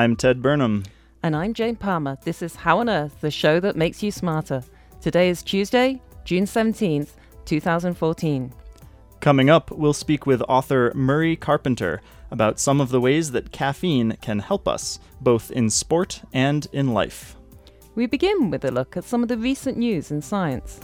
I'm Ted Burnham. And I'm Jane Palmer. This is How on Earth, the show that makes you smarter. Today is Tuesday, June 17th, 2014. Coming up, we'll speak with author Murray Carpenter about some of the ways that caffeine can help us, both in sport and in life. We begin with a look at some of the recent news in science.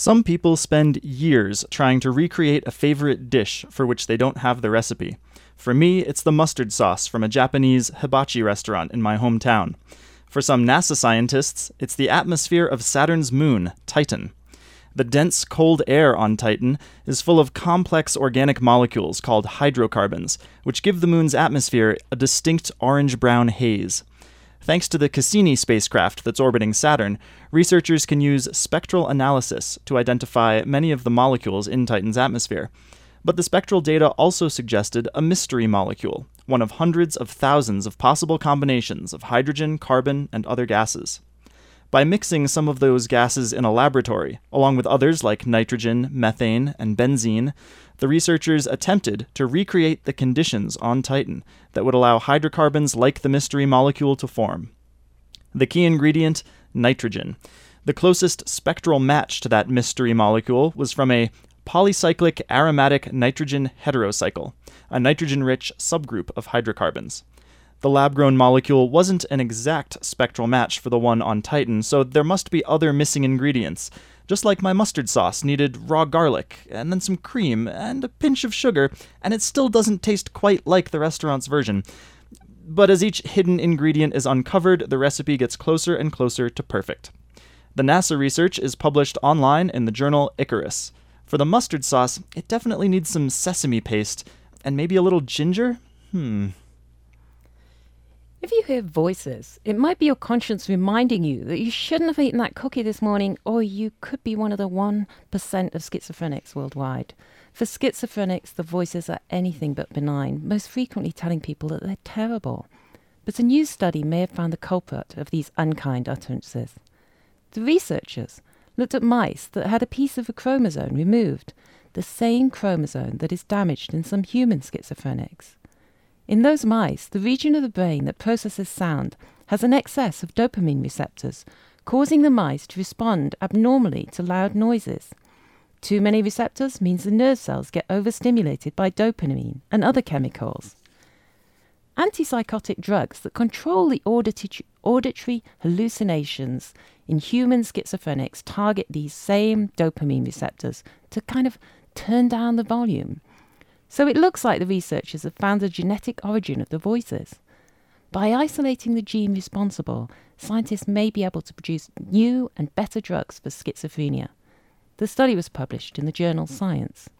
Some people spend years trying to recreate a favorite dish for which they don't have the recipe. For me, it's the mustard sauce from a Japanese hibachi restaurant in my hometown. For some NASA scientists, it's the atmosphere of Saturn's moon, Titan. The dense, cold air on Titan is full of complex organic molecules called hydrocarbons, which give the moon's atmosphere a distinct orange brown haze. Thanks to the Cassini spacecraft that's orbiting Saturn, researchers can use spectral analysis to identify many of the molecules in Titan's atmosphere. But the spectral data also suggested a mystery molecule, one of hundreds of thousands of possible combinations of hydrogen, carbon, and other gases. By mixing some of those gases in a laboratory, along with others like nitrogen, methane, and benzene, the researchers attempted to recreate the conditions on Titan that would allow hydrocarbons like the mystery molecule to form. The key ingredient, nitrogen. The closest spectral match to that mystery molecule was from a polycyclic aromatic nitrogen heterocycle, a nitrogen rich subgroup of hydrocarbons. The lab grown molecule wasn't an exact spectral match for the one on Titan, so there must be other missing ingredients. Just like my mustard sauce needed raw garlic, and then some cream, and a pinch of sugar, and it still doesn't taste quite like the restaurant's version. But as each hidden ingredient is uncovered, the recipe gets closer and closer to perfect. The NASA research is published online in the journal Icarus. For the mustard sauce, it definitely needs some sesame paste, and maybe a little ginger? Hmm. If you hear voices, it might be your conscience reminding you that you shouldn't have eaten that cookie this morning, or you could be one of the 1% of schizophrenics worldwide. For schizophrenics, the voices are anything but benign, most frequently telling people that they're terrible. But a new study may have found the culprit of these unkind utterances. The researchers looked at mice that had a piece of a chromosome removed, the same chromosome that is damaged in some human schizophrenics. In those mice, the region of the brain that processes sound has an excess of dopamine receptors, causing the mice to respond abnormally to loud noises. Too many receptors means the nerve cells get overstimulated by dopamine and other chemicals. Antipsychotic drugs that control the auditory, hallucinations in human schizophrenics target these same dopamine receptors to kind of turn down the volume. So it looks like the researchers have found the genetic origin of the voices. By isolating the gene responsible, scientists may be able to produce new and better drugs for schizophrenia. The study was published in the journal Science.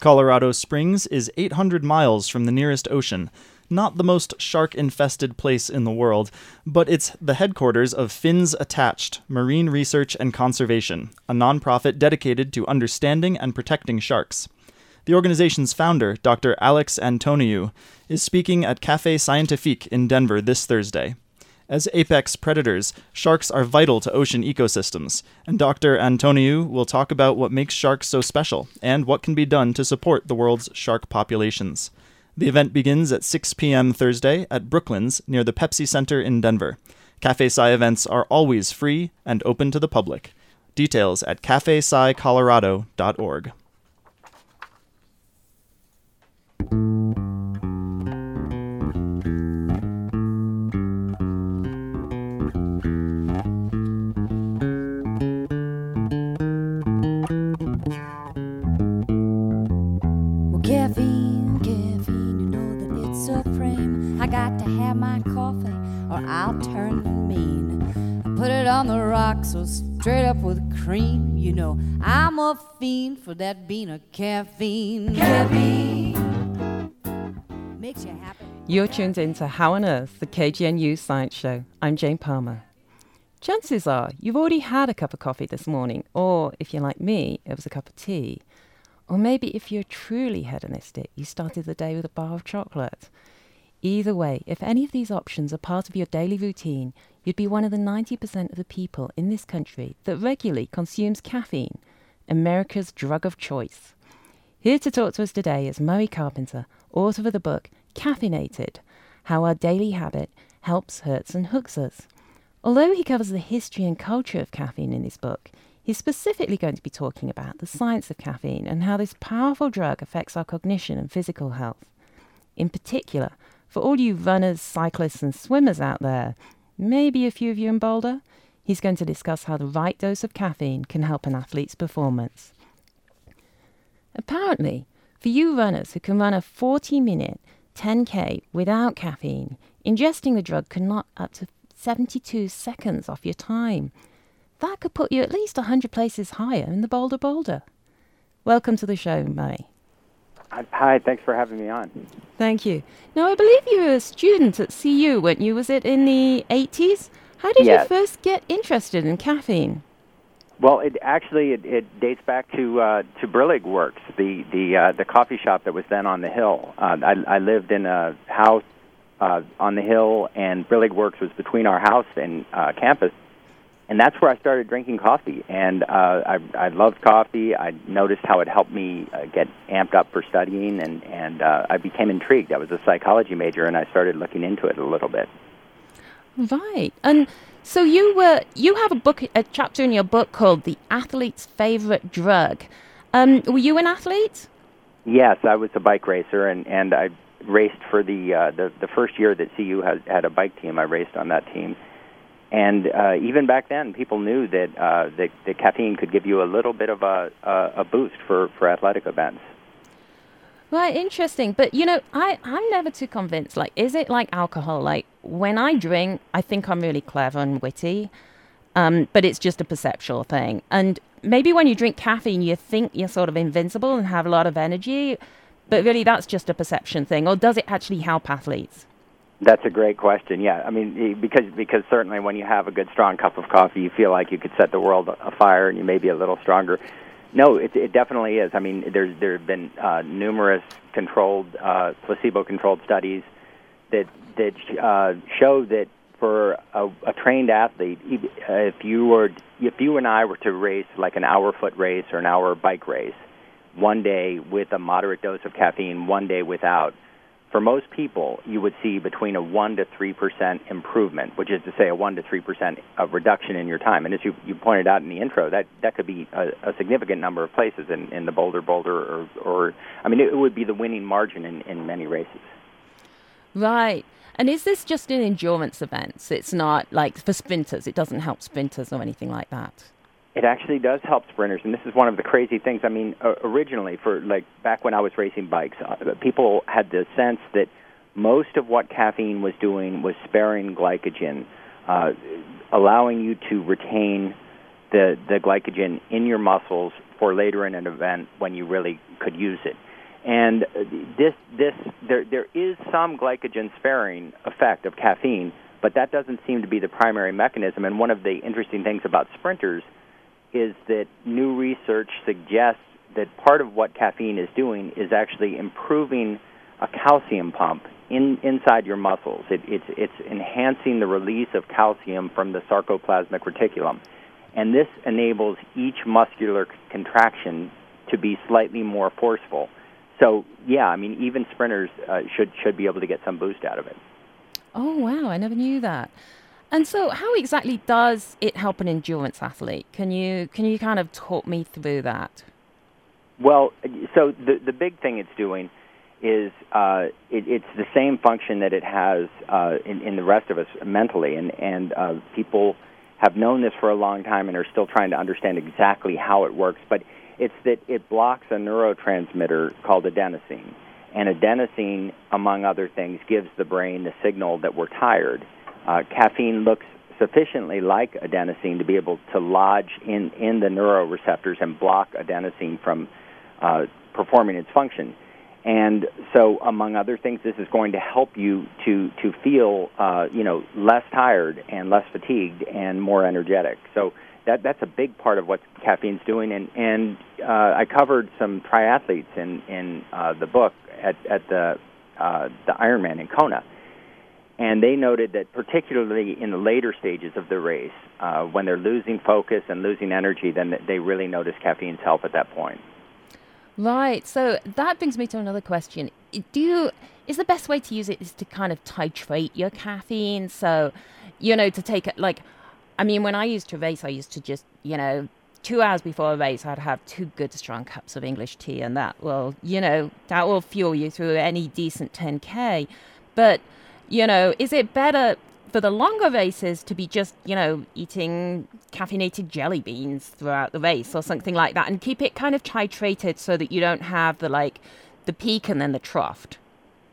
Colorado Springs is 800 miles from the nearest ocean, not the most shark infested place in the world, but it's the headquarters of Fins Attached Marine Research and Conservation, a nonprofit dedicated to understanding and protecting sharks. The organization's founder, Dr. Alex Antoniou, is speaking at Cafe Scientifique in Denver this Thursday. As apex predators, sharks are vital to ocean ecosystems, and Dr. Antoniou will talk about what makes sharks so special and what can be done to support the world's shark populations. The event begins at 6 p.m. Thursday at Brooklyn's near the Pepsi Center in Denver. Cafe Sci events are always free and open to the public. Details at cafescicolorado.org. the rocks so straight up with cream. You know, I'm a fiend for that bean of caffeine. Caffeine makes you happy. You're tuned in to How on Earth, the KGNU Science Show. I'm Jane Palmer. Chances are you've already had a cup of coffee this morning, or if you're like me, it was a cup of tea. Or maybe if you're truly hedonistic, you started the day with a bar of chocolate. Either way, if any of these options are part of your daily routine, you'd be one of the 90% of the people in this country that regularly consumes caffeine, America's drug of choice. Here to talk to us today is Murray Carpenter, author of the book Caffeinated How Our Daily Habit Helps, Hurts, and Hooks Us. Although he covers the history and culture of caffeine in his book, he's specifically going to be talking about the science of caffeine and how this powerful drug affects our cognition and physical health. In particular, for all you runners, cyclists, and swimmers out there, maybe a few of you in Boulder, he's going to discuss how the right dose of caffeine can help an athlete's performance. Apparently, for you runners who can run a 40 minute 10k without caffeine, ingesting the drug can knock up to 72 seconds off your time. That could put you at least 100 places higher in the Bolder Boulder. Welcome to the show, Murray. Hi, thanks for having me on. Thank you. Now, I believe you were a student at CU, weren't you? Was it in the 80s? How did yes. you first get interested in caffeine? Well, it actually it, it dates back to uh, to Brillig Works, the the uh, the coffee shop that was then on the hill. Uh, I, I lived in a house uh, on the hill, and Brillig Works was between our house and uh, campus. And that's where I started drinking coffee, and uh, I, I loved coffee. I noticed how it helped me uh, get amped up for studying, and and uh, I became intrigued. I was a psychology major, and I started looking into it a little bit. Right, and so you were you have a book, a chapter in your book called "The Athlete's Favorite Drug." Um, were you an athlete? Yes, I was a bike racer, and and I raced for the uh, the the first year that CU had had a bike team. I raced on that team, and uh, even back then, people knew that uh, that, that caffeine could give you a little bit of a a, a boost for for athletic events. Right, interesting. But you know, I I'm never too convinced. Like, is it like alcohol? Like when I drink, I think I'm really clever and witty, um, but it's just a perceptual thing. And maybe when you drink caffeine, you think you're sort of invincible and have a lot of energy but really, that's just a perception thing, or does it actually help athletes? That's a great question. Yeah, I mean, because because certainly when you have a good strong cup of coffee, you feel like you could set the world afire, and you may be a little stronger. No, it, it definitely is. I mean, there's there have been uh, numerous controlled, uh, placebo-controlled studies that that uh, show that for a, a trained athlete, if you were if you and I were to race like an hour foot race or an hour bike race, one day with a moderate dose of caffeine, one day without. For most people, you would see between a 1 to 3% improvement, which is to say a 1 to 3% of reduction in your time. And as you, you pointed out in the intro, that, that could be a, a significant number of places in, in the Bolder Boulder, or, or, I mean, it would be the winning margin in, in many races. Right. And is this just in endurance events? It's not like for sprinters, it doesn't help sprinters or anything like that? It actually does help sprinters, and this is one of the crazy things. I mean, uh, originally, for like back when I was racing bikes, uh, people had the sense that most of what caffeine was doing was sparing glycogen, uh, allowing you to retain the the glycogen in your muscles for later in an event when you really could use it. And this this there there is some glycogen sparing effect of caffeine, but that doesn't seem to be the primary mechanism. And one of the interesting things about sprinters is that new research suggests that part of what caffeine is doing is actually improving a calcium pump in, inside your muscles. It, it's, it's enhancing the release of calcium from the sarcoplasmic reticulum. And this enables each muscular contraction to be slightly more forceful. So, yeah, I mean, even sprinters uh, should, should be able to get some boost out of it. Oh, wow, I never knew that. And so, how exactly does it help an endurance athlete? Can you can you kind of talk me through that? Well, so the the big thing it's doing is uh, it, it's the same function that it has uh, in, in the rest of us mentally, and and uh, people have known this for a long time and are still trying to understand exactly how it works. But it's that it blocks a neurotransmitter called adenosine, and adenosine, among other things, gives the brain the signal that we're tired uh, caffeine looks sufficiently like adenosine to be able to lodge in, in the neuroreceptors and block adenosine from uh, performing its function. And so, among other things, this is going to help you to to feel, uh, you know, less tired and less fatigued and more energetic. So that that's a big part of what caffeine's doing. And and uh, I covered some triathletes in in uh, the book at at the uh, the Ironman in Kona, and they noted that particularly in the later stages of the race, uh, when they're losing focus and losing energy, then they really notice caffeine's help at that point. Right. So that brings me to another question. Do you, is the best way to use it is to kind of titrate your caffeine? So, you know, to take it like, I mean, when I used to race, I used to just, you know, two hours before a race, I'd have two good strong cups of English tea, and that will, you know, that will fuel you through any decent 10K. But, you know, is it better for the longer races to be just, you know, eating caffeinated jelly beans throughout the race or something like that and keep it kind of titrated so that you don't have the like the peak and then the trough.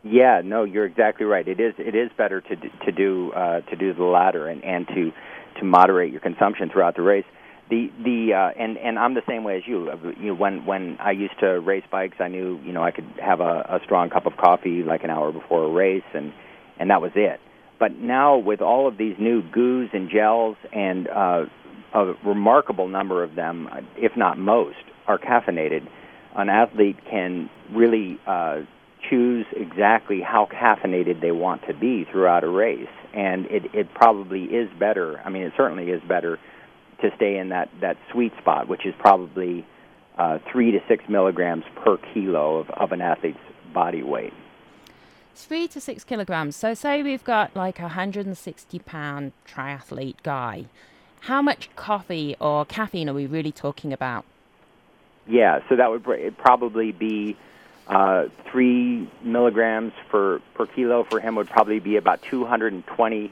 Yeah, no, you're exactly right. It is it is better to to do uh, to do the latter and and to to moderate your consumption throughout the race. The the uh, and and I'm the same way as you. Uh, you know, when when I used to race bikes, I knew you know I could have a, a strong cup of coffee like an hour before a race, and and that was it. But now with all of these new goos and gels, and uh, a remarkable number of them, if not most, are caffeinated, an athlete can really uh, choose exactly how caffeinated they want to be throughout a race. And it, it probably is better. I mean, it certainly is better to stay in that, that sweet spot, which is probably uh, three to six milligrams per kilo of, of an athlete's body weight three to six kilograms. So, say we've got like a 160 pound triathlete guy. How much coffee or caffeine are we really talking about? Yeah, so that would probably be uh, three milligrams for per kilo for him would probably be about 220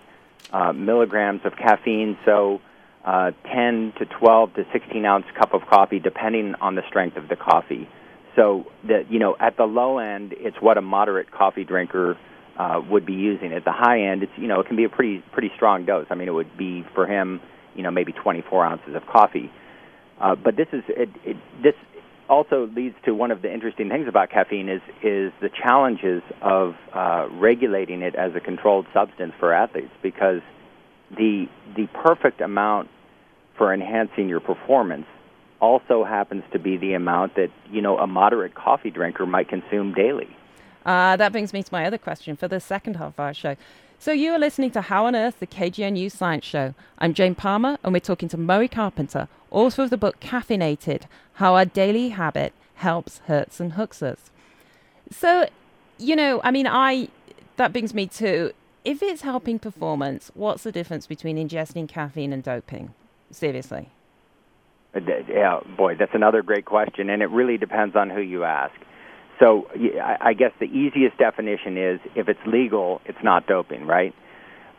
uh, milligrams of caffeine. So uh, 10 to 12 to 16 ounce cup of coffee, depending on the strength of the coffee. So that you know, at the low end, it's what a moderate coffee drinker uh, would be using. At the high end, it's you know, it can be a pretty pretty strong dose. I mean, it would be for him, you know, maybe 24 ounces of coffee. Uh, but this is it, it, this also leads to one of the interesting things about caffeine is is the challenges of uh, regulating it as a controlled substance for athletes because the the perfect amount for enhancing your performance also happens to be the amount that you know a moderate coffee drinker might consume daily. Uh, that brings me to my other question for the second half of our show. So you are listening to How on Earth, the KGNU Science Show. I'm Jane Palmer, and we're talking to Murray Carpenter, author of the book Caffeinated: How Our Daily Habit Helps, Hurts, and Hooks Us. So, you know, I mean, I that brings me to if it's helping performance, what's the difference between ingesting caffeine and doping? Seriously. Uh, yeah, boy, that's another great question, and it really depends on who you ask. So I guess the easiest definition is if it's legal, it's not doping, right?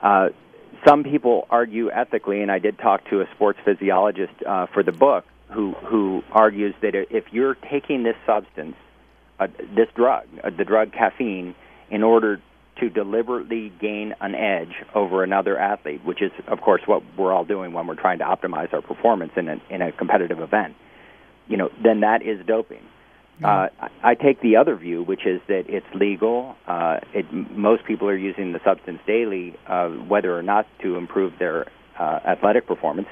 Uh, some people argue ethically, and I did talk to a sports physiologist uh, for the book who who argues that if you're taking this substance, uh, this drug, uh, the drug caffeine, in order to deliberately gain an edge over another athlete, which is, of course, what we're all doing when we're trying to optimize our performance in a, in a competitive event, you know, then that is doping. Uh, I take the other view, which is that it's legal. Uh, it, most people are using the substance daily, uh, whether or not to improve their uh, athletic performance.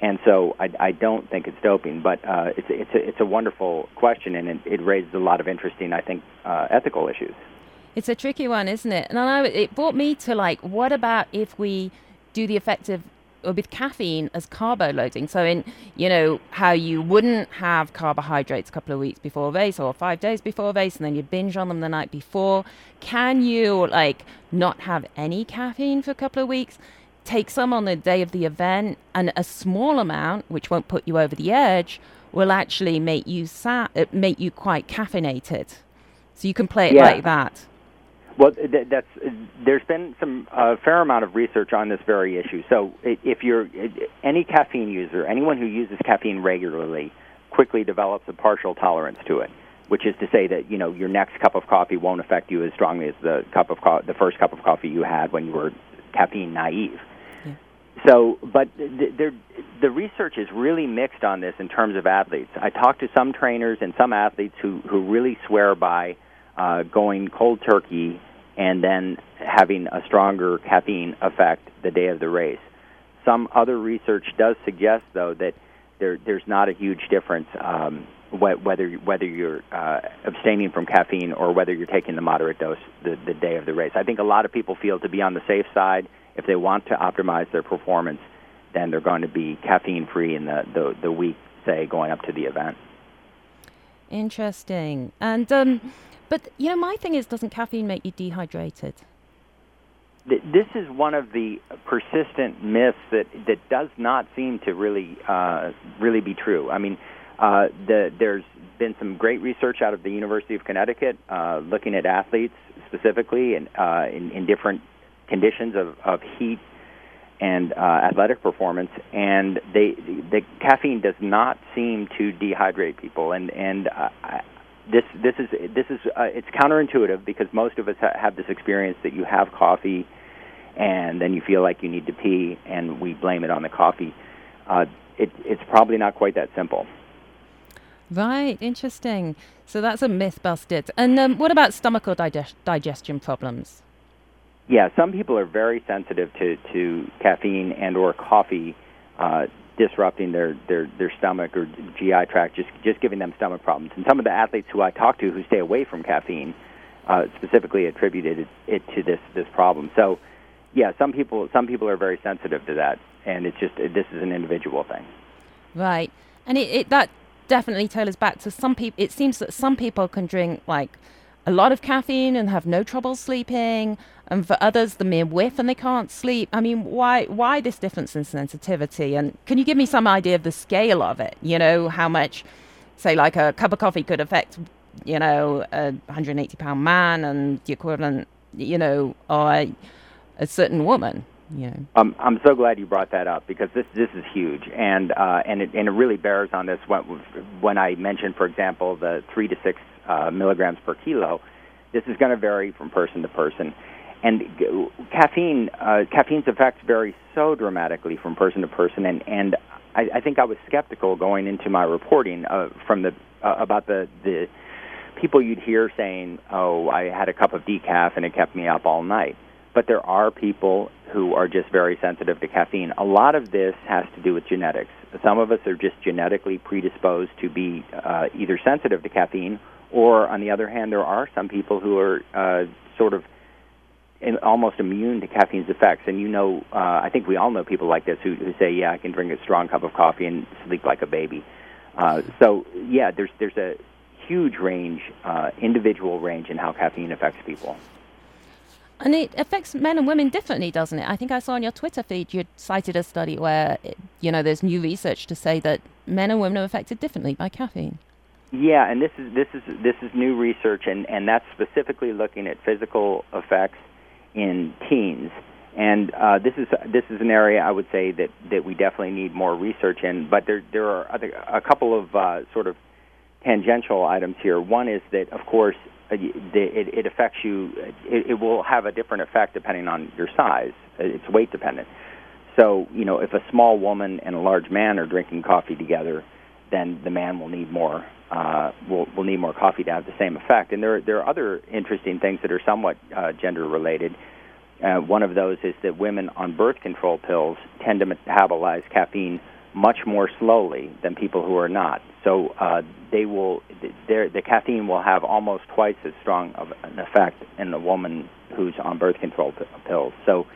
And so I, I don't think it's doping, but uh, it's, it's, a, it's a wonderful question, and it, it raises a lot of interesting, I think, uh, ethical issues. It's a tricky one, isn't it? And I know it brought me to like, what about if we do the effective or with caffeine as carbo loading? So in you know how you wouldn't have carbohydrates a couple of weeks before a race or five days before a race, and then you binge on them the night before. Can you like not have any caffeine for a couple of weeks? Take some on the day of the event, and a small amount, which won't put you over the edge, will actually make you sa- uh, make you quite caffeinated. So you can play it yeah. like that. Well, that's there's been some uh, fair amount of research on this very issue. So, if you're any caffeine user, anyone who uses caffeine regularly, quickly develops a partial tolerance to it, which is to say that you know your next cup of coffee won't affect you as strongly as the cup of co- the first cup of coffee you had when you were caffeine naive. Yeah. So, but the, the research is really mixed on this in terms of athletes. I talked to some trainers and some athletes who who really swear by uh, going cold turkey and then having a stronger caffeine effect the day of the race. Some other research does suggest, though, that there, there's not a huge difference um, whether whether you're uh, abstaining from caffeine or whether you're taking the moderate dose the, the day of the race. I think a lot of people feel to be on the safe side if they want to optimize their performance, then they're going to be caffeine free in the, the, the week, say, going up to the event. Interesting. And um, but you know, my thing is, doesn't caffeine make you dehydrated? This is one of the persistent myths that that does not seem to really uh, really be true. I mean, uh, the, there's been some great research out of the University of Connecticut uh, looking at athletes specifically and uh, in, in different conditions of, of heat and uh, athletic performance, and they the caffeine does not seem to dehydrate people, and and uh, this this is this is uh, it's counterintuitive because most of us ha- have this experience that you have coffee, and then you feel like you need to pee, and we blame it on the coffee. Uh, it, it's probably not quite that simple. Right, interesting. So that's a myth busted. And um, what about stomach or digest- digestion problems? Yeah, some people are very sensitive to, to caffeine and or coffee uh, disrupting their, their, their stomach or GI tract, just just giving them stomach problems. And some of the athletes who I talk to who stay away from caffeine uh, specifically attributed it, it to this this problem. So, yeah, some people some people are very sensitive to that, and it's just this is an individual thing. Right, and it, it that definitely tailors back to some people. It seems that some people can drink like a lot of caffeine and have no trouble sleeping, and for others, the mere whiff and they can't sleep. I mean, why why this difference in sensitivity? And can you give me some idea of the scale of it? You know, how much, say, like a cup of coffee could affect, you know, a 180 pound man and the equivalent, you know, or a certain woman. You know. Um, I'm so glad you brought that up because this this is huge, and uh, and it and it really bears on this when when I mentioned, for example, the three to six uh, milligrams per kilo. This is going to vary from person to person, and caffeine uh, caffeine's effects vary so dramatically from person to person, and and I, I think I was skeptical going into my reporting uh, from the uh, about the the people you'd hear saying, "Oh, I had a cup of decaf and it kept me up all night." but there are people who are just very sensitive to caffeine. A lot of this has to do with genetics. Some of us are just genetically predisposed to be uh, either sensitive to caffeine, or on the other hand, there are some people who are uh, sort of almost immune to caffeine's effects. And you know, uh, I think we all know people like this who, who say, "Yeah, I can drink a strong cup of coffee and sleep like a baby." Uh, so, yeah, there's there's a huge range, uh, individual range in how caffeine affects people. And it affects men and women differently, doesn't it? I think I saw on your Twitter feed you cited a study where, you know, there's new research to say that men and women are affected differently by caffeine. Yeah, and this is this is this is new research, and and that's specifically looking at physical effects in teens. And uh, this is this is an area I would say that, that we definitely need more research in. But there there are other, a couple of uh, sort of tangential items here. One is that, of course, uh, it, it affects you. It, it will have a different effect depending on your size. It's weight dependent. So, you know, if a small woman and a large man are drinking coffee together, then the man will need more uh, will will need more coffee to have the same effect. And there there are other interesting things that are somewhat uh, gender related. Uh, one of those is that women on birth control pills tend to metabolize caffeine much more slowly than people who are not. So uh, they will, the caffeine will have almost twice as strong of an effect in the woman who's on birth control p- pills. So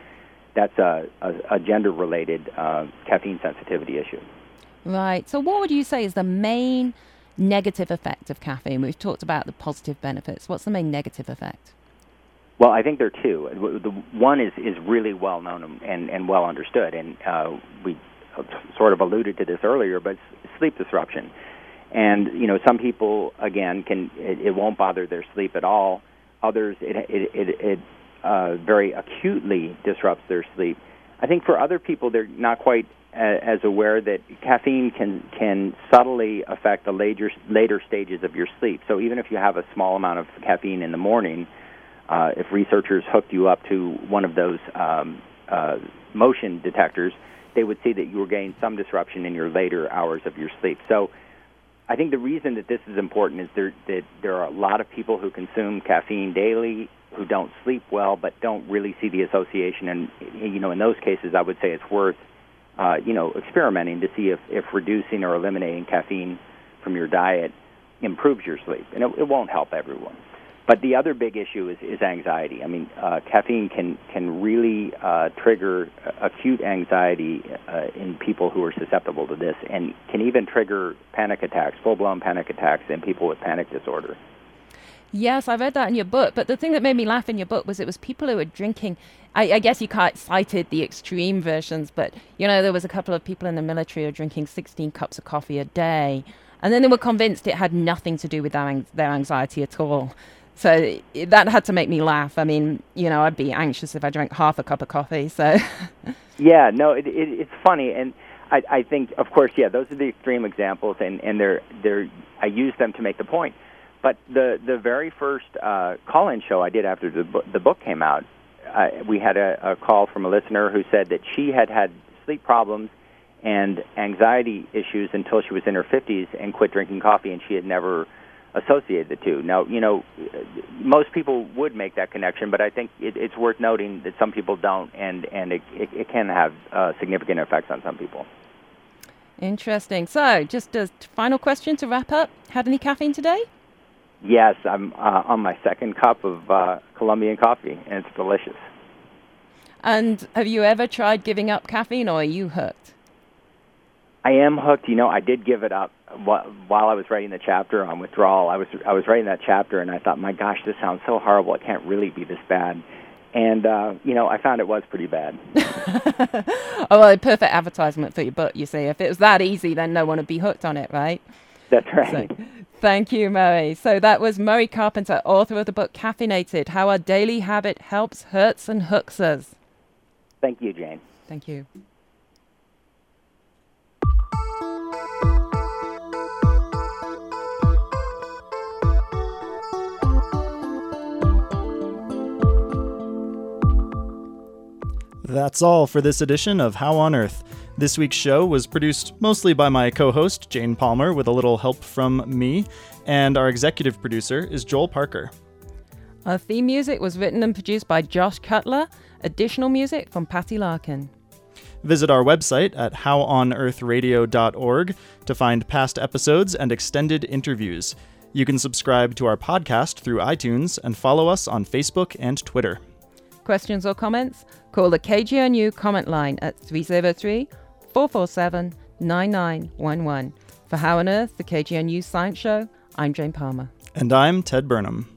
that's a, a, a gender-related uh, caffeine sensitivity issue. Right. So what would you say is the main negative effect of caffeine? We've talked about the positive benefits. What's the main negative effect? Well, I think there are two. The one is is really well known and, and well understood, and uh, we sort of alluded to this earlier, but sleep disruption. And you know, some people again can it, it won't bother their sleep at all. Others, it it it, it uh, very acutely disrupts their sleep. I think for other people, they're not quite as aware that caffeine can can subtly affect the later later stages of your sleep. So even if you have a small amount of caffeine in the morning, uh, if researchers hooked you up to one of those um, uh, motion detectors, they would see that you were getting some disruption in your later hours of your sleep. So I think the reason that this is important is there that there are a lot of people who consume caffeine daily who don't sleep well but don't really see the association and you know in those cases I would say it's worth uh, you know experimenting to see if, if reducing or eliminating caffeine from your diet improves your sleep and it, it won't help everyone but the other big issue is, is anxiety. I mean, uh, caffeine can can really uh, trigger acute anxiety uh, in people who are susceptible to this, and can even trigger panic attacks, full blown panic attacks in people with panic disorder. Yes, I read that in your book. But the thing that made me laugh in your book was it was people who were drinking. I, I guess you cited the extreme versions, but you know there was a couple of people in the military who were drinking 16 cups of coffee a day, and then they were convinced it had nothing to do with their, their anxiety at all. So that had to make me laugh. I mean, you know, I'd be anxious if I drank half a cup of coffee. So. yeah, no, it, it, it's funny, and I, I think, of course, yeah, those are the extreme examples, and and they're they're I use them to make the point. But the the very first uh, call-in show I did after the bu- the book came out, uh, we had a, a call from a listener who said that she had had sleep problems and anxiety issues until she was in her 50s and quit drinking coffee, and she had never associated the two. Now, you know, most people would make that connection, but I think it, it's worth noting that some people don't, and and it, it, it can have uh, significant effects on some people. Interesting. So, just a final question to wrap up. Had any caffeine today? Yes, I'm uh, on my second cup of uh, Colombian coffee, and it's delicious. And have you ever tried giving up caffeine, or are you hooked? I am hooked. You know, I did give it up while I was writing the chapter on withdrawal, I was I was writing that chapter and I thought, my gosh, this sounds so horrible. It can't really be this bad. And uh, you know, I found it was pretty bad. oh well, a perfect advertisement for your book. You see, if it was that easy, then no one would be hooked on it, right? That's right. So, thank you, Murray. So that was Murray Carpenter, author of the book Caffeinated: How Our Daily Habit Helps, Hurts, and Hooks Us. Thank you, Jane. Thank you. That's all for this edition of How on Earth. This week's show was produced mostly by my co host, Jane Palmer, with a little help from me, and our executive producer is Joel Parker. Our theme music was written and produced by Josh Cutler, additional music from Patty Larkin. Visit our website at howonearthradio.org to find past episodes and extended interviews. You can subscribe to our podcast through iTunes and follow us on Facebook and Twitter. Questions or comments? Call the KGNU comment line at 303 447 9911. For How on Earth, the KGNU Science Show, I'm Jane Palmer. And I'm Ted Burnham.